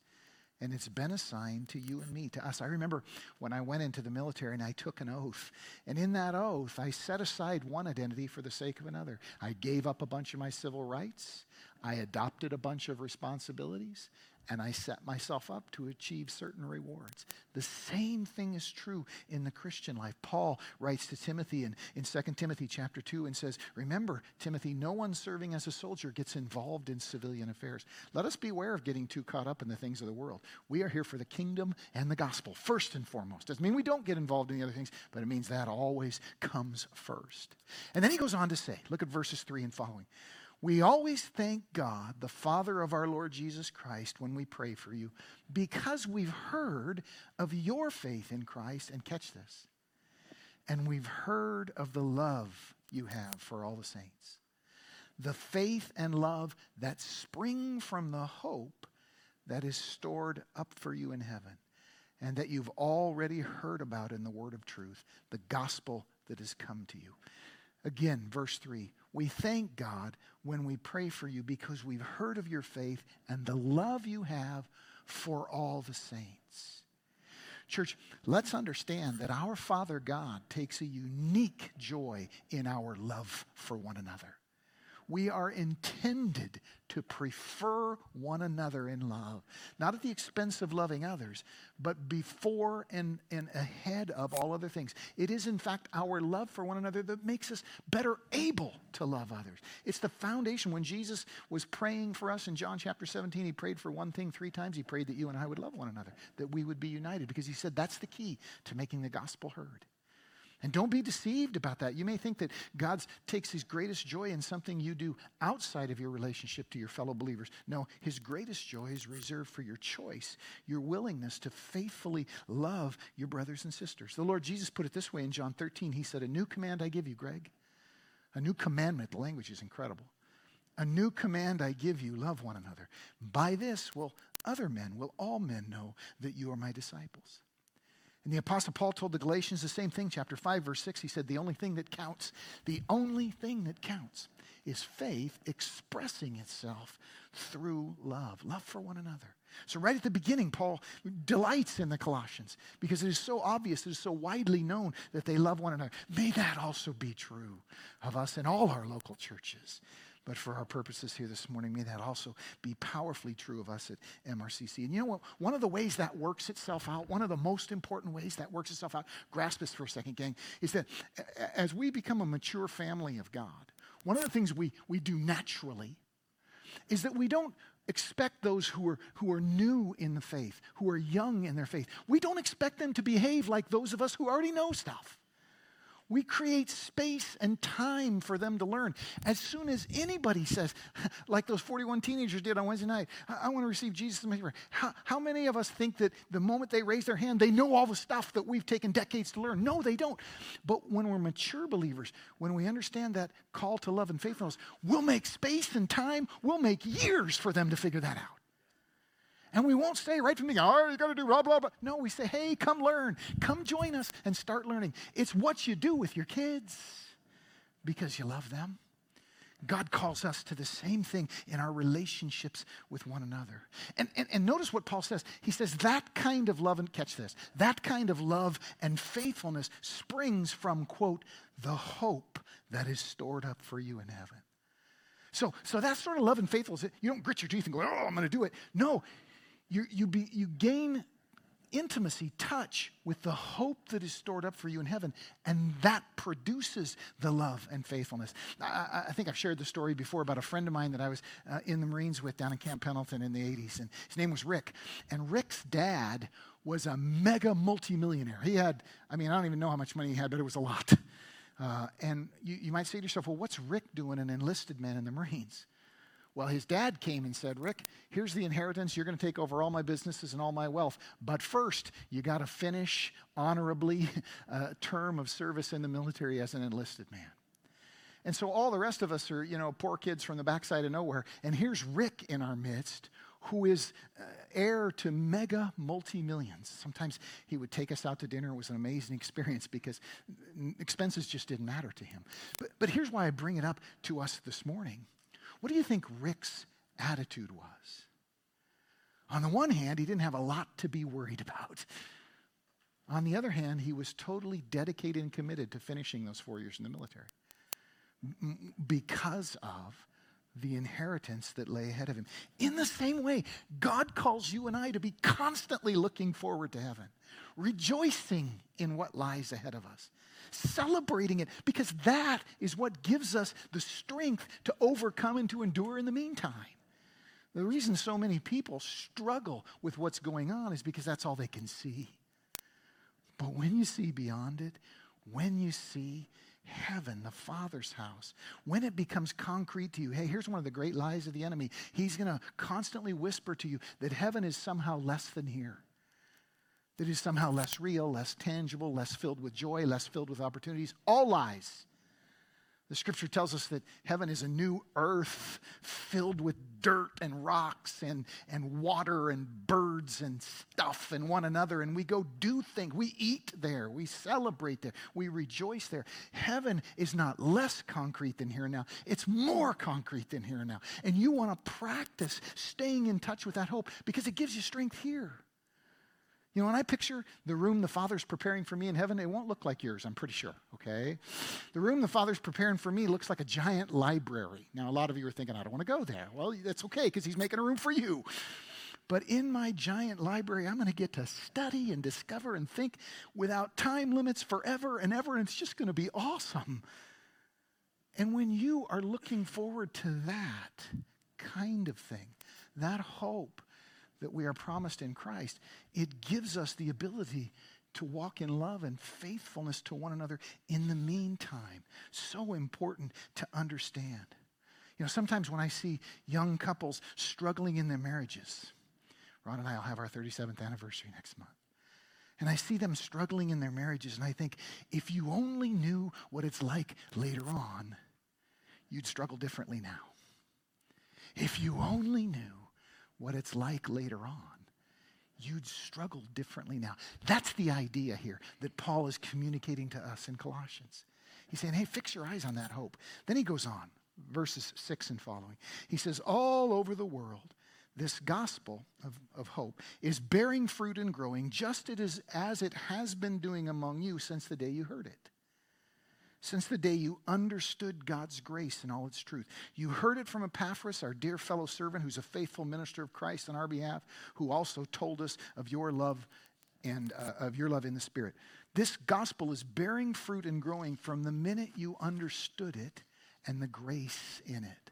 And it's been assigned to you and me, to us. I remember when I went into the military and I took an oath. And in that oath, I set aside one identity for the sake of another. I gave up a bunch of my civil rights. I adopted a bunch of responsibilities and I set myself up to achieve certain rewards. The same thing is true in the Christian life. Paul writes to Timothy in, in 2 Timothy chapter 2 and says, Remember, Timothy, no one serving as a soldier gets involved in civilian affairs. Let us beware of getting too caught up in the things of the world. We are here for the kingdom and the gospel, first and foremost. Doesn't mean we don't get involved in the other things, but it means that always comes first. And then he goes on to say, look at verses 3 and following. We always thank God, the Father of our Lord Jesus Christ, when we pray for you, because we've heard of your faith in Christ, and catch this, and we've heard of the love you have for all the saints. The faith and love that spring from the hope that is stored up for you in heaven, and that you've already heard about in the word of truth, the gospel that has come to you. Again, verse 3 we thank God when we pray for you because we've heard of your faith and the love you have for all the saints. Church, let's understand that our Father God takes a unique joy in our love for one another we are intended to prefer one another in love, not at the expense of loving others, but before and, and ahead of all other things. It is, in fact, our love for one another that makes us better able to love others. It's the foundation. When Jesus was praying for us in John chapter 17, he prayed for one thing three times. He prayed that you and I would love one another, that we would be united, because he said that's the key to making the gospel heard. And don't be deceived about that. You may think that God takes his greatest joy in something you do outside of your relationship to your fellow believers. No, his greatest joy is reserved for your choice, your willingness to faithfully love your brothers and sisters. The Lord Jesus put it this way in John 13. He said, A new command I give you, Greg A new commandment, the language is incredible. A new command I give you love one another. By this will other men, will all men know that you are my disciples. And the Apostle Paul told the Galatians the same thing, chapter 5, verse 6. He said, The only thing that counts, the only thing that counts is faith expressing itself through love, love for one another. So, right at the beginning, Paul delights in the Colossians because it is so obvious, it is so widely known that they love one another. May that also be true of us in all our local churches. But for our purposes here this morning, may that also be powerfully true of us at MRCC. And you know what? One of the ways that works itself out, one of the most important ways that works itself out, grasp this for a second, gang, is that as we become a mature family of God, one of the things we, we do naturally is that we don't expect those who are, who are new in the faith, who are young in their faith, we don't expect them to behave like those of us who already know stuff. We create space and time for them to learn. As soon as anybody says, like those 41 teenagers did on Wednesday night, I, I want to receive Jesus as my Savior. How, how many of us think that the moment they raise their hand, they know all the stuff that we've taken decades to learn? No, they don't. But when we're mature believers, when we understand that call to love and faithfulness, we'll make space and time, we'll make years for them to figure that out. And we won't say right from the beginning, oh, you got to do blah, blah, blah. No, we say, hey, come learn. Come join us and start learning. It's what you do with your kids because you love them. God calls us to the same thing in our relationships with one another. And, and, and notice what Paul says. He says, that kind of love, and catch this, that kind of love and faithfulness springs from, quote, the hope that is stored up for you in heaven. So, so that sort of love and faithfulness, you don't grit your teeth and go, oh, I'm going to do it. No, you, you, be, you gain intimacy, touch with the hope that is stored up for you in heaven, and that produces the love and faithfulness. I, I think I've shared the story before about a friend of mine that I was uh, in the Marines with down in Camp Pendleton in the 80s, and his name was Rick. And Rick's dad was a mega multimillionaire. He had, I mean, I don't even know how much money he had, but it was a lot. Uh, and you, you might say to yourself, well, what's Rick doing, an enlisted man in the Marines? Well, his dad came and said, Rick, here's the inheritance. You're going to take over all my businesses and all my wealth. But first, you got to finish honorably a term of service in the military as an enlisted man. And so all the rest of us are, you know, poor kids from the backside of nowhere. And here's Rick in our midst who is uh, heir to mega multi millions. Sometimes he would take us out to dinner. It was an amazing experience because expenses just didn't matter to him. But, but here's why I bring it up to us this morning what do you think Rick's attitude was? On the one hand, he didn't have a lot to be worried about. On the other hand, he was totally dedicated and committed to finishing those four years in the military because of the inheritance that lay ahead of him. In the same way, God calls you and I to be constantly looking forward to heaven, rejoicing in what lies ahead of us celebrating it, because that is what gives us the strength to overcome and to endure in the meantime. The reason so many people struggle with what's going on is because that's all they can see. But when you see beyond it, when you see heaven, the Father's house, when it becomes concrete to you, hey, here's one of the great lies of the enemy. He's going to constantly whisper to you that heaven is somehow less than here that is somehow less real, less tangible, less filled with joy, less filled with opportunities. All lies. The scripture tells us that heaven is a new earth filled with dirt and rocks and, and water and birds and stuff and one another. And we go do things. We eat there. We celebrate there. We rejoice there. Heaven is not less concrete than here and now, it's more concrete than here and now. And you want to practice staying in touch with that hope because it gives you strength here. You know, when I picture the room the Father's preparing for me in heaven, it won't look like yours, I'm pretty sure, okay? The room the Father's preparing for me looks like a giant library. Now, a lot of you are thinking, I don't want to go there. Well, that's okay because He's making a room for you. But in my giant library, I'm going to get to study and discover and think without time limits forever and ever, and it's just going to be awesome. And when you are looking forward to that kind of thing, that hope, that we are promised in Christ, it gives us the ability to walk in love and faithfulness to one another in the meantime. So important to understand. You know, sometimes when I see young couples struggling in their marriages, Ron and I will have our 37th anniversary next month. And I see them struggling in their marriages, and I think, if you only knew what it's like later on, you'd struggle differently now. If you only knew what it's like later on, you'd struggle differently now. That's the idea here that Paul is communicating to us in Colossians. He's saying, hey, fix your eyes on that hope. Then he goes on, verses 6 and following. He says, all over the world, this gospel of, of hope is bearing fruit and growing just as, as it has been doing among you since the day you heard it since the day you understood God's grace and all its truth. You heard it from Epaphras, our dear fellow servant, who's a faithful minister of Christ on our behalf, who also told us of your love and uh, of your love in the Spirit. This gospel is bearing fruit and growing from the minute you understood it and the grace in it.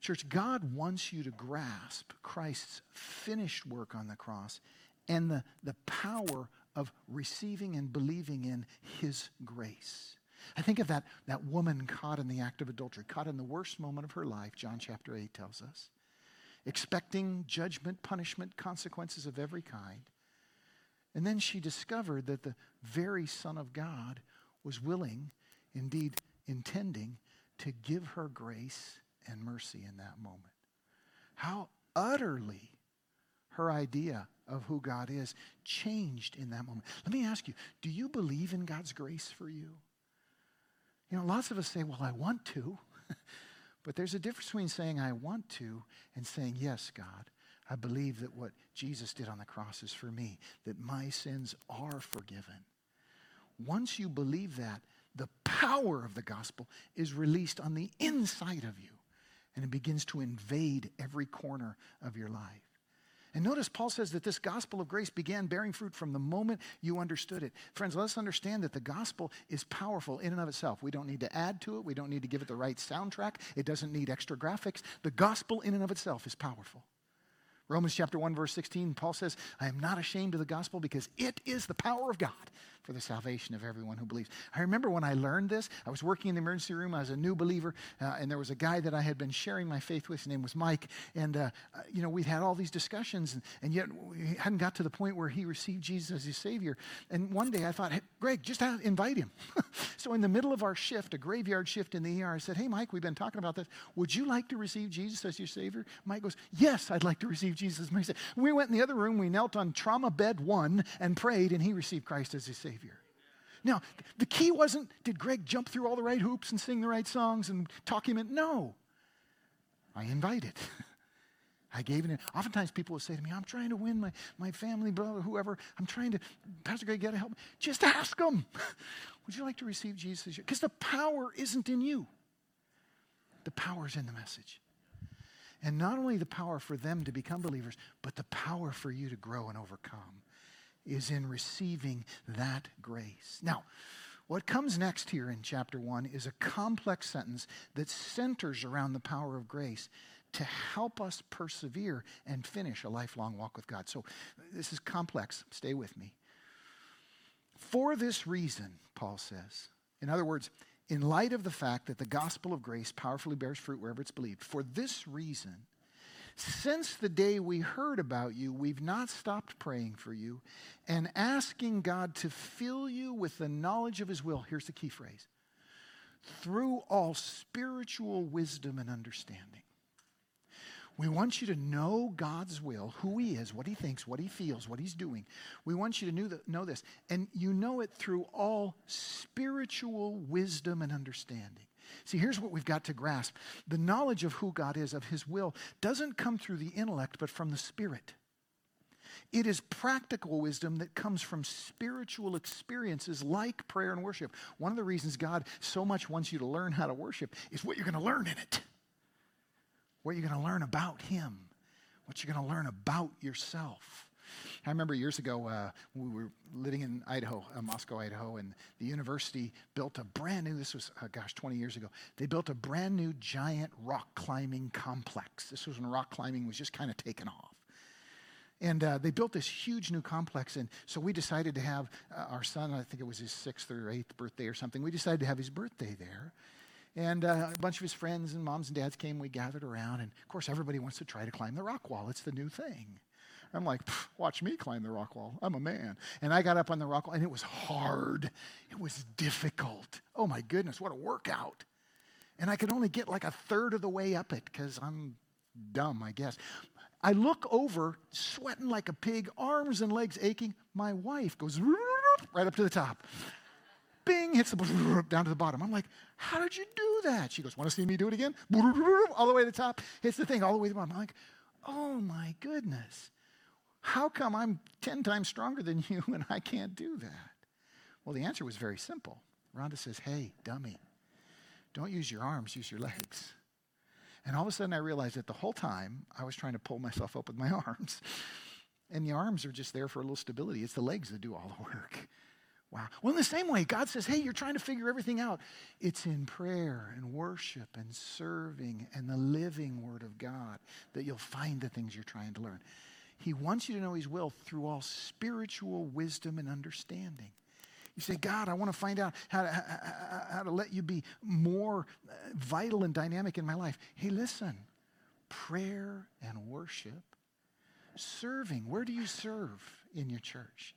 Church, God wants you to grasp Christ's finished work on the cross and the, the power of receiving and believing in his grace. I think of that, that woman caught in the act of adultery, caught in the worst moment of her life, John chapter 8 tells us, expecting judgment, punishment, consequences of every kind. And then she discovered that the very Son of God was willing, indeed intending, to give her grace and mercy in that moment. How utterly her idea of who God is changed in that moment. Let me ask you do you believe in God's grace for you? You know, lots of us say, well, I want to. but there's a difference between saying, I want to, and saying, yes, God. I believe that what Jesus did on the cross is for me, that my sins are forgiven. Once you believe that, the power of the gospel is released on the inside of you, and it begins to invade every corner of your life. And notice Paul says that this gospel of grace began bearing fruit from the moment you understood it. Friends, let's understand that the gospel is powerful in and of itself. We don't need to add to it, we don't need to give it the right soundtrack, it doesn't need extra graphics. The gospel in and of itself is powerful. Romans chapter 1 verse 16 Paul says, "I am not ashamed of the gospel because it is the power of God for the salvation of everyone who believes. I remember when I learned this, I was working in the emergency room. I was a new believer, uh, and there was a guy that I had been sharing my faith with. His name was Mike. And, uh, uh, you know, we'd had all these discussions, and, and, yet we hadn't got to the point where he received Jesus as his Savior. And one day I thought, hey, Greg, just invite him. so in the middle of our shift, a graveyard shift in the ER, I said, hey, Mike, we've been talking about this. Would you like to receive Jesus as your Savior? Mike goes, yes, I'd like to receive Jesus as my Savior. We went in the other room, we knelt on trauma bed one and prayed, and he received Christ as his Savior. Now, the key wasn't did Greg jump through all the right hoops and sing the right songs and talk him in? No. I invited. I gave it. In. Oftentimes people will say to me, I'm trying to win my, my family, brother, whoever. I'm trying to, Pastor Greg, get help. Just ask them. Would you like to receive Jesus? Because the power isn't in you. The power is in the message. And not only the power for them to become believers, but the power for you to grow and overcome is in receiving that grace. Now, what comes next here in chapter 1 is a complex sentence that centers around the power of grace to help us persevere and finish a lifelong walk with God. So this is complex. Stay with me. For this reason, Paul says, in other words, in light of the fact that the gospel of grace powerfully bears fruit wherever it's believed, for this reason, since the day we heard about you, we've not stopped praying for you and asking God to fill you with the knowledge of His will. Here's the key phrase through all spiritual wisdom and understanding. We want you to know God's will, who He is, what He thinks, what He feels, what He's doing. We want you to know this. And you know it through all spiritual wisdom and understanding. See, here's what we've got to grasp the knowledge of who God is, of His will, doesn't come through the intellect, but from the Spirit. It is practical wisdom that comes from spiritual experiences like prayer and worship. One of the reasons God so much wants you to learn how to worship is what you're going to learn in it, what you're going to learn about Him, what you're going to learn about yourself. I remember years ago, uh, we were living in Idaho, uh, Moscow, Idaho, and the university built a brand new, this was, uh, gosh, 20 years ago, they built a brand new giant rock climbing complex. This was when rock climbing was just kind of taken off. And uh, they built this huge new complex. And so we decided to have uh, our son, I think it was his sixth or eighth birthday or something, we decided to have his birthday there. And uh, a bunch of his friends and moms and dads came. We gathered around. And of course, everybody wants to try to climb the rock wall. It's the new thing. I'm like, watch me climb the rock wall. I'm a man. And I got up on the rock wall, and it was hard. It was difficult. Oh my goodness, what a workout. And I could only get like a third of the way up it because I'm dumb, I guess. I look over, sweating like a pig, arms and legs aching. My wife goes right up to the top. Bing, hits the down to the bottom. I'm like, how did you do that? She goes, want to see me do it again? All the way to the top, hits the thing all the way to the bottom. I'm like, oh my goodness. How come I'm 10 times stronger than you and I can't do that? Well, the answer was very simple. Rhonda says, hey, dummy, don't use your arms, use your legs. And all of a sudden, I realized that the whole time I was trying to pull myself up with my arms. And the arms are just there for a little stability. It's the legs that do all the work. Wow. Well, in the same way, God says, hey, you're trying to figure everything out. It's in prayer and worship and serving and the living Word of God that you'll find the things you're trying to learn. He wants you to know His will through all spiritual wisdom and understanding. You say, God, I want to find out how to, how, how to let you be more uh, vital and dynamic in my life. Hey, listen, prayer and worship, serving. Where do you serve in your church?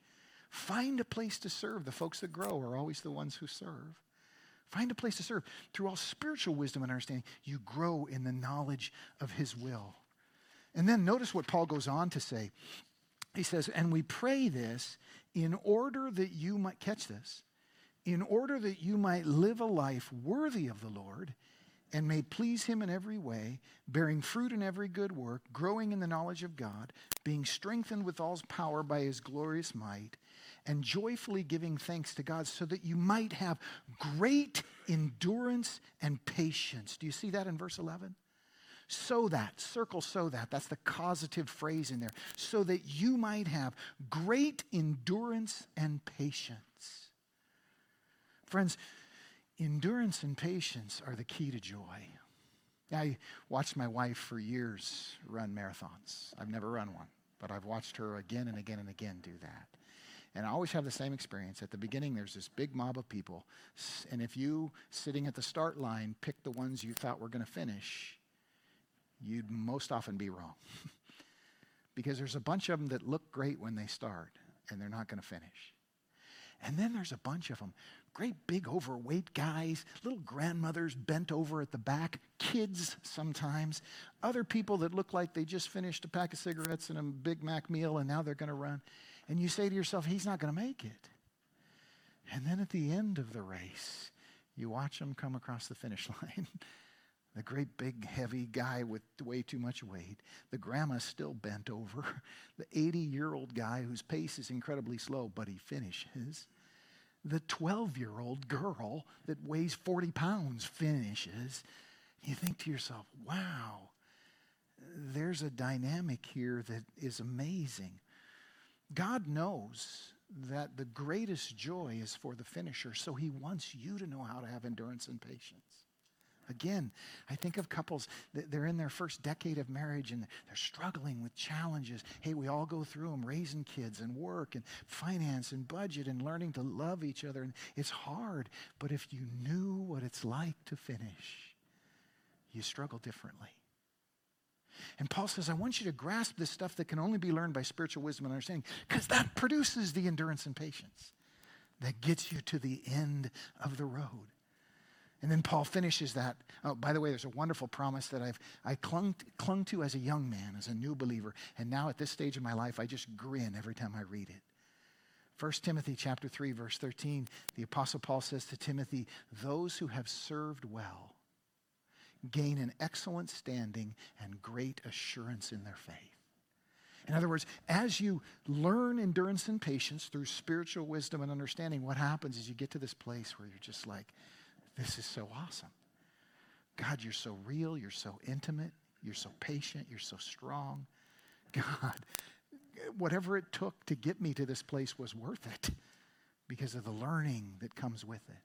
Find a place to serve. The folks that grow are always the ones who serve. Find a place to serve. Through all spiritual wisdom and understanding, you grow in the knowledge of His will. And then notice what Paul goes on to say. He says, And we pray this in order that you might, catch this, in order that you might live a life worthy of the Lord and may please him in every way, bearing fruit in every good work, growing in the knowledge of God, being strengthened with all power by his glorious might, and joyfully giving thanks to God so that you might have great endurance and patience. Do you see that in verse 11? So that, circle so that, that's the causative phrase in there, so that you might have great endurance and patience. Friends, endurance and patience are the key to joy. I watched my wife for years run marathons. I've never run one, but I've watched her again and again and again do that. And I always have the same experience. At the beginning, there's this big mob of people. And if you, sitting at the start line, pick the ones you thought were going to finish, you'd most often be wrong. because there's a bunch of them that look great when they start and they're not going to finish. And then there's a bunch of them, great big overweight guys, little grandmothers bent over at the back, kids sometimes, other people that look like they just finished a pack of cigarettes and a Big Mac meal and now they're going to run. And you say to yourself, he's not going to make it. And then at the end of the race, you watch them come across the finish line the great big heavy guy with way too much weight. The grandma still bent over. The 80 year old guy whose pace is incredibly slow, but he finishes. The 12 year old girl that weighs 40 pounds finishes. You think to yourself, wow, there's a dynamic here that is amazing. God knows that the greatest joy is for the finisher, so he wants you to know how to have endurance and patience. Again, I think of couples that they're in their first decade of marriage and they're struggling with challenges. Hey, we all go through them, raising kids and work and finance and budget and learning to love each other. And it's hard, but if you knew what it's like to finish, you struggle differently. And Paul says, I want you to grasp this stuff that can only be learned by spiritual wisdom and understanding, because that produces the endurance and patience that gets you to the end of the road. And then Paul finishes that. Oh, by the way, there's a wonderful promise that I've I clung, clung to as a young man, as a new believer, and now at this stage of my life, I just grin every time I read it. 1 Timothy chapter 3 verse 13 the apostle Paul says to Timothy those who have served well gain an excellent standing and great assurance in their faith in other words, as you learn endurance and patience through spiritual wisdom and understanding, what happens is you get to this place where you're just like, this is so awesome. God, you're so real. You're so intimate. You're so patient. You're so strong. God, whatever it took to get me to this place was worth it because of the learning that comes with it.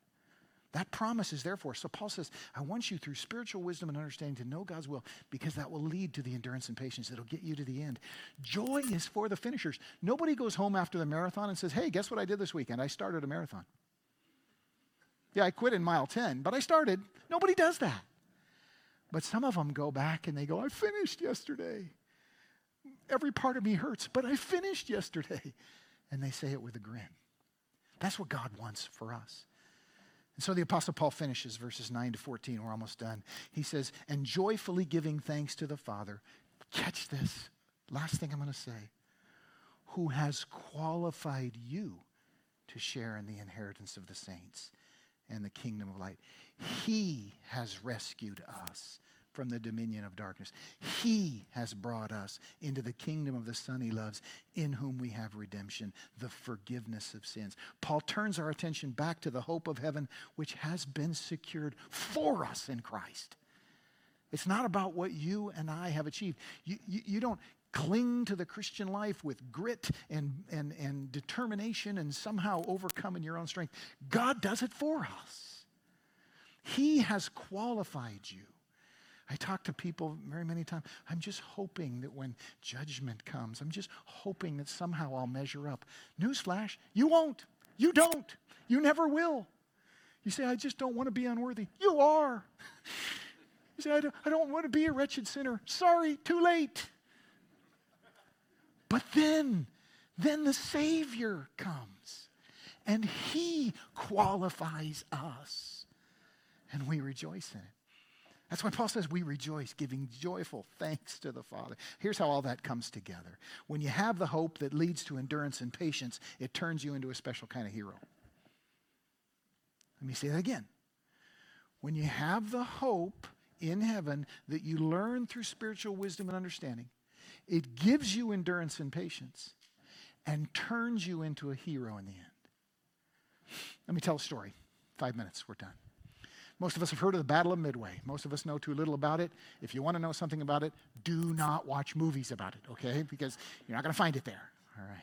That promise is there for us. So Paul says, I want you through spiritual wisdom and understanding to know God's will because that will lead to the endurance and patience that'll get you to the end. Joy is for the finishers. Nobody goes home after the marathon and says, Hey, guess what I did this weekend? I started a marathon. Yeah, I quit in mile 10, but I started. Nobody does that. But some of them go back and they go, I finished yesterday. Every part of me hurts, but I finished yesterday. And they say it with a grin. That's what God wants for us. And so the Apostle Paul finishes verses 9 to 14. We're almost done. He says, And joyfully giving thanks to the Father. Catch this. Last thing I'm going to say. Who has qualified you to share in the inheritance of the saints and the kingdom of light. He has rescued us from the dominion of darkness. He has brought us into the kingdom of the Son he loves, in whom we have redemption, the forgiveness of sins. Paul turns our attention back to the hope of heaven, which has been secured for us in Christ. It's not about what you and I have achieved. You, you, you, don't cling to the Christian life with grit and, and, and determination and somehow overcome in your own strength. God does it for us. He has qualified you. I talk to people very many times. I'm just hoping that when judgment comes, I'm just hoping that somehow I'll measure up. Newsflash, you won't. You don't. You never will. You say, I just don't want to be unworthy. You are. You say, I don't, I don't want to be a wretched sinner. Sorry, too late. But then, then the Savior comes and He qualifies us. And we rejoice in it. That's why Paul says we rejoice, giving joyful thanks to the Father. Here's how all that comes together. When you have the hope that leads to endurance and patience, it turns you into a special kind of hero. Let me say that again. When you have the hope in heaven that you learn through spiritual wisdom and understanding, it gives you endurance and patience and turns you into a hero in the end. Let me tell a story. Five minutes, we're done. Most of us have heard of the Battle of Midway. Most of us know too little about it. If you want to know something about it, do not watch movies about it, okay? Because you're not going to find it there. All right.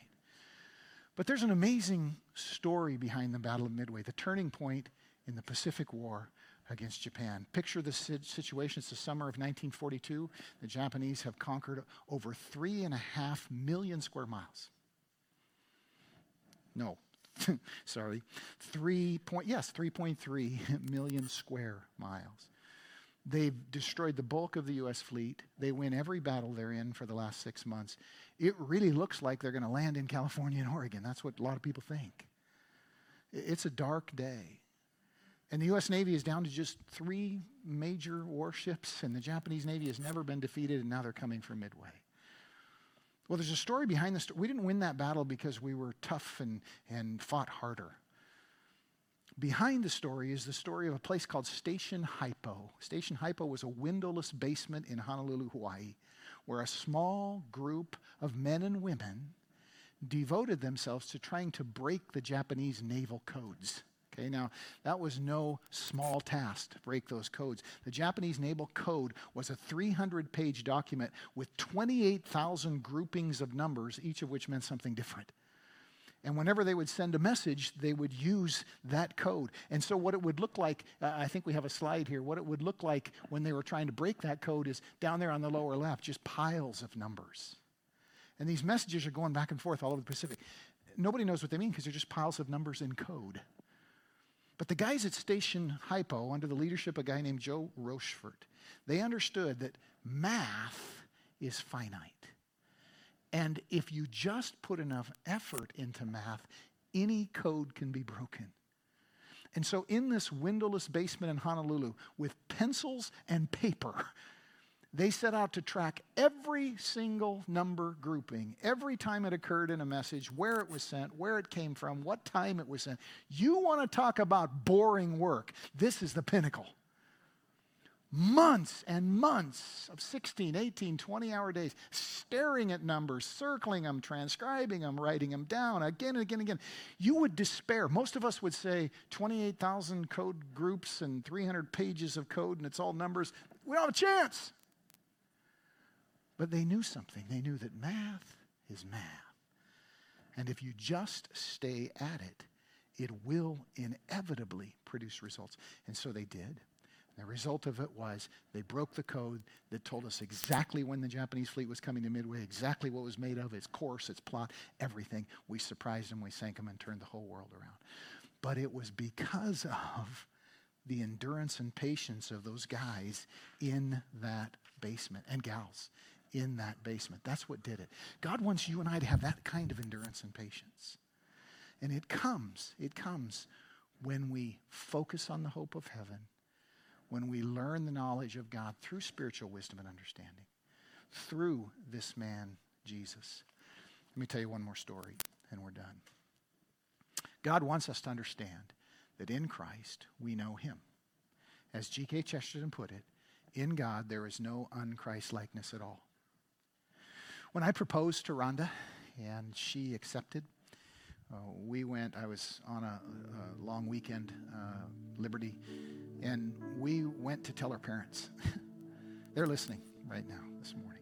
But there's an amazing story behind the Battle of Midway, the turning point in the Pacific War against Japan. Picture the situation. It's the summer of 1942. The Japanese have conquered over three and a half million square miles. No, sorry, three point yes, 3.3 million square miles. They've destroyed the bulk of the U.S. fleet. They win every battle they're in for the last six months. It really looks like they're going to land in California and Oregon. That's what a lot of people think. It's a dark day. And the U.S. Navy is down to just three major warships, and the Japanese Navy has never been defeated, and now they're coming for Midway. Well, there's a story behind story. We didn't win that battle because we were tough and, and fought harder. Behind the story is the story of a place called Station Hypo. Station Hypo was a windowless basement in Honolulu, Hawaii, where a small group of men and women devoted themselves to trying to break the Japanese naval codes. Okay, now that was no small task to break those codes. The Japanese Naval Code was a 300 page document with 28,000 groupings of numbers, each of which meant something different. And whenever they would send a message, they would use that code. And so, what it would look like, uh, I think we have a slide here, what it would look like when they were trying to break that code is down there on the lower left, just piles of numbers. And these messages are going back and forth all over the Pacific. Nobody knows what they mean because they're just piles of numbers in code. But the guys at Station Hypo, under the leadership of a guy named Joe Rochefort, they understood that math is finite. And if you just put enough effort into math, any code can be broken. And so, in this windowless basement in Honolulu, with pencils and paper, they set out to track every single number grouping, every time it occurred in a message, where it was sent, where it came from, what time it was sent. You want to talk about boring work. This is the pinnacle. Months and months of 16, 18, 20 hour days staring at numbers, circling them, transcribing them, writing them down again and again and again. You would despair. Most of us would say 28,000 code groups and 300 pages of code and it's all numbers. We don't have a chance. But they knew something. They knew that math is math. And if you just stay at it, it will inevitably produce results. And so they did. The result of it was they broke the code that told us exactly when the Japanese fleet was coming to Midway, exactly what was made of, its course, its plot, everything. We surprised them, we sank them, and turned the whole world around. But it was because of the endurance and patience of those guys in that basement and gals in that basement. That's what did it. God wants you and I to have that kind of endurance and patience. And it comes, it comes when we focus on the hope of heaven, when we learn the knowledge of God through spiritual wisdom and understanding, through this man, Jesus. Let me tell you one more story, and we're done. God wants us to understand that in Christ we know him. As G.K. Chesterton put it, in God there is no unChristlikeness at all. When I proposed to Rhonda and she accepted, uh, we went, I was on a, a long weekend, uh, Liberty, and we went to tell our parents. They're listening right now this morning.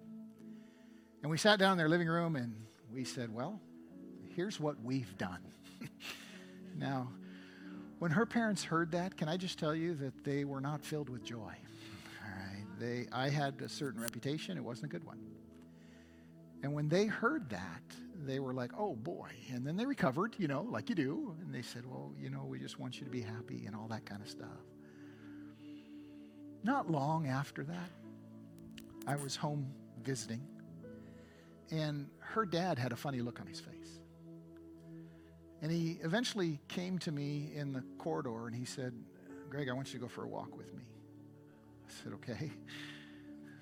And we sat down in their living room and we said, Well, here's what we've done. now, when her parents heard that, can I just tell you that they were not filled with joy? All right. They, I had a certain reputation, it wasn't a good one. And when they heard that, they were like, oh boy. And then they recovered, you know, like you do. And they said, well, you know, we just want you to be happy and all that kind of stuff. Not long after that, I was home visiting, and her dad had a funny look on his face. And he eventually came to me in the corridor and he said, Greg, I want you to go for a walk with me. I said, okay.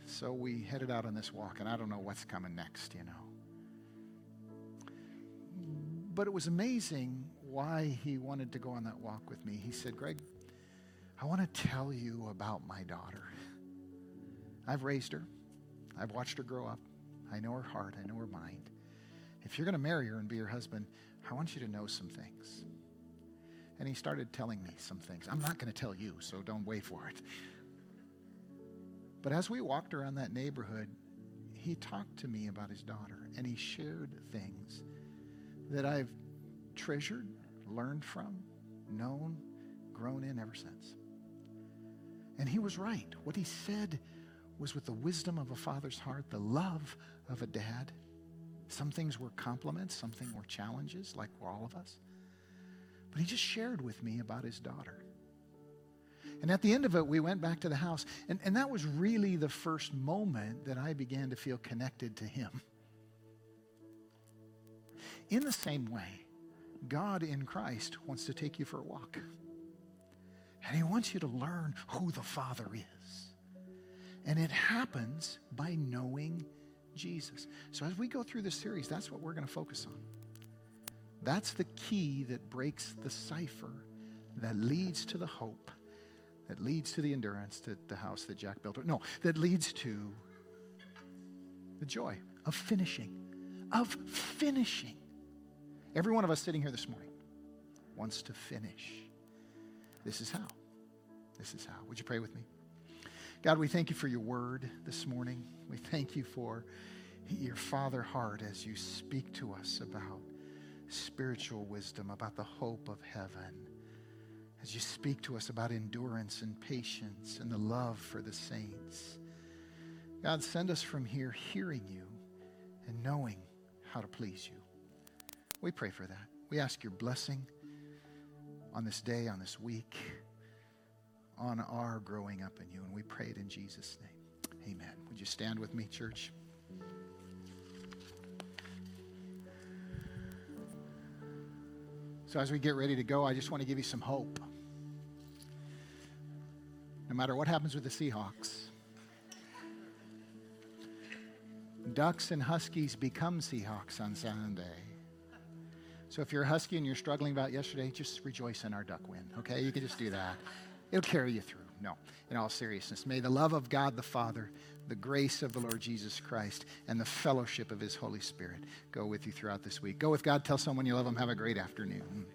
So we headed out on this walk, and I don't know what's coming next, you know. But it was amazing why he wanted to go on that walk with me. He said, Greg, I want to tell you about my daughter. I've raised her, I've watched her grow up. I know her heart, I know her mind. If you're going to marry her and be her husband, I want you to know some things. And he started telling me some things. I'm not going to tell you, so don't wait for it. But as we walked around that neighborhood, he talked to me about his daughter and he shared things that I've treasured, learned from, known, grown in ever since. And he was right. What he said was with the wisdom of a father's heart, the love of a dad. Some things were compliments, some things were challenges, like all of us. But he just shared with me about his daughter. And at the end of it, we went back to the house. And, and that was really the first moment that I began to feel connected to him. In the same way, God in Christ wants to take you for a walk. And he wants you to learn who the Father is. And it happens by knowing Jesus. So as we go through this series, that's what we're going to focus on. That's the key that breaks the cipher, that leads to the hope, that leads to the endurance, to the house that Jack built. No, that leads to the joy of finishing, of finishing. Every one of us sitting here this morning wants to finish. This is how. This is how. Would you pray with me? God, we thank you for your word this morning. We thank you for your father heart as you speak to us about spiritual wisdom, about the hope of heaven, as you speak to us about endurance and patience and the love for the saints. God, send us from here hearing you and knowing how to please you. We pray for that. We ask your blessing on this day, on this week on our growing up in you. And we pray it in Jesus' name. Amen. Would you stand with me, church? So, as we get ready to go, I just want to give you some hope. No matter what happens with the Seahawks, Ducks and Huskies become Seahawks on Sunday. So if you're a Husky and you're struggling about yesterday, just rejoice in our duck win, okay? You can just do that. It'll carry you through. No, in all seriousness. May the love of God the Father, the grace of the Lord Jesus Christ, and the fellowship of his Holy Spirit go with you throughout this week. Go with God. Tell someone you love them. Have a great afternoon.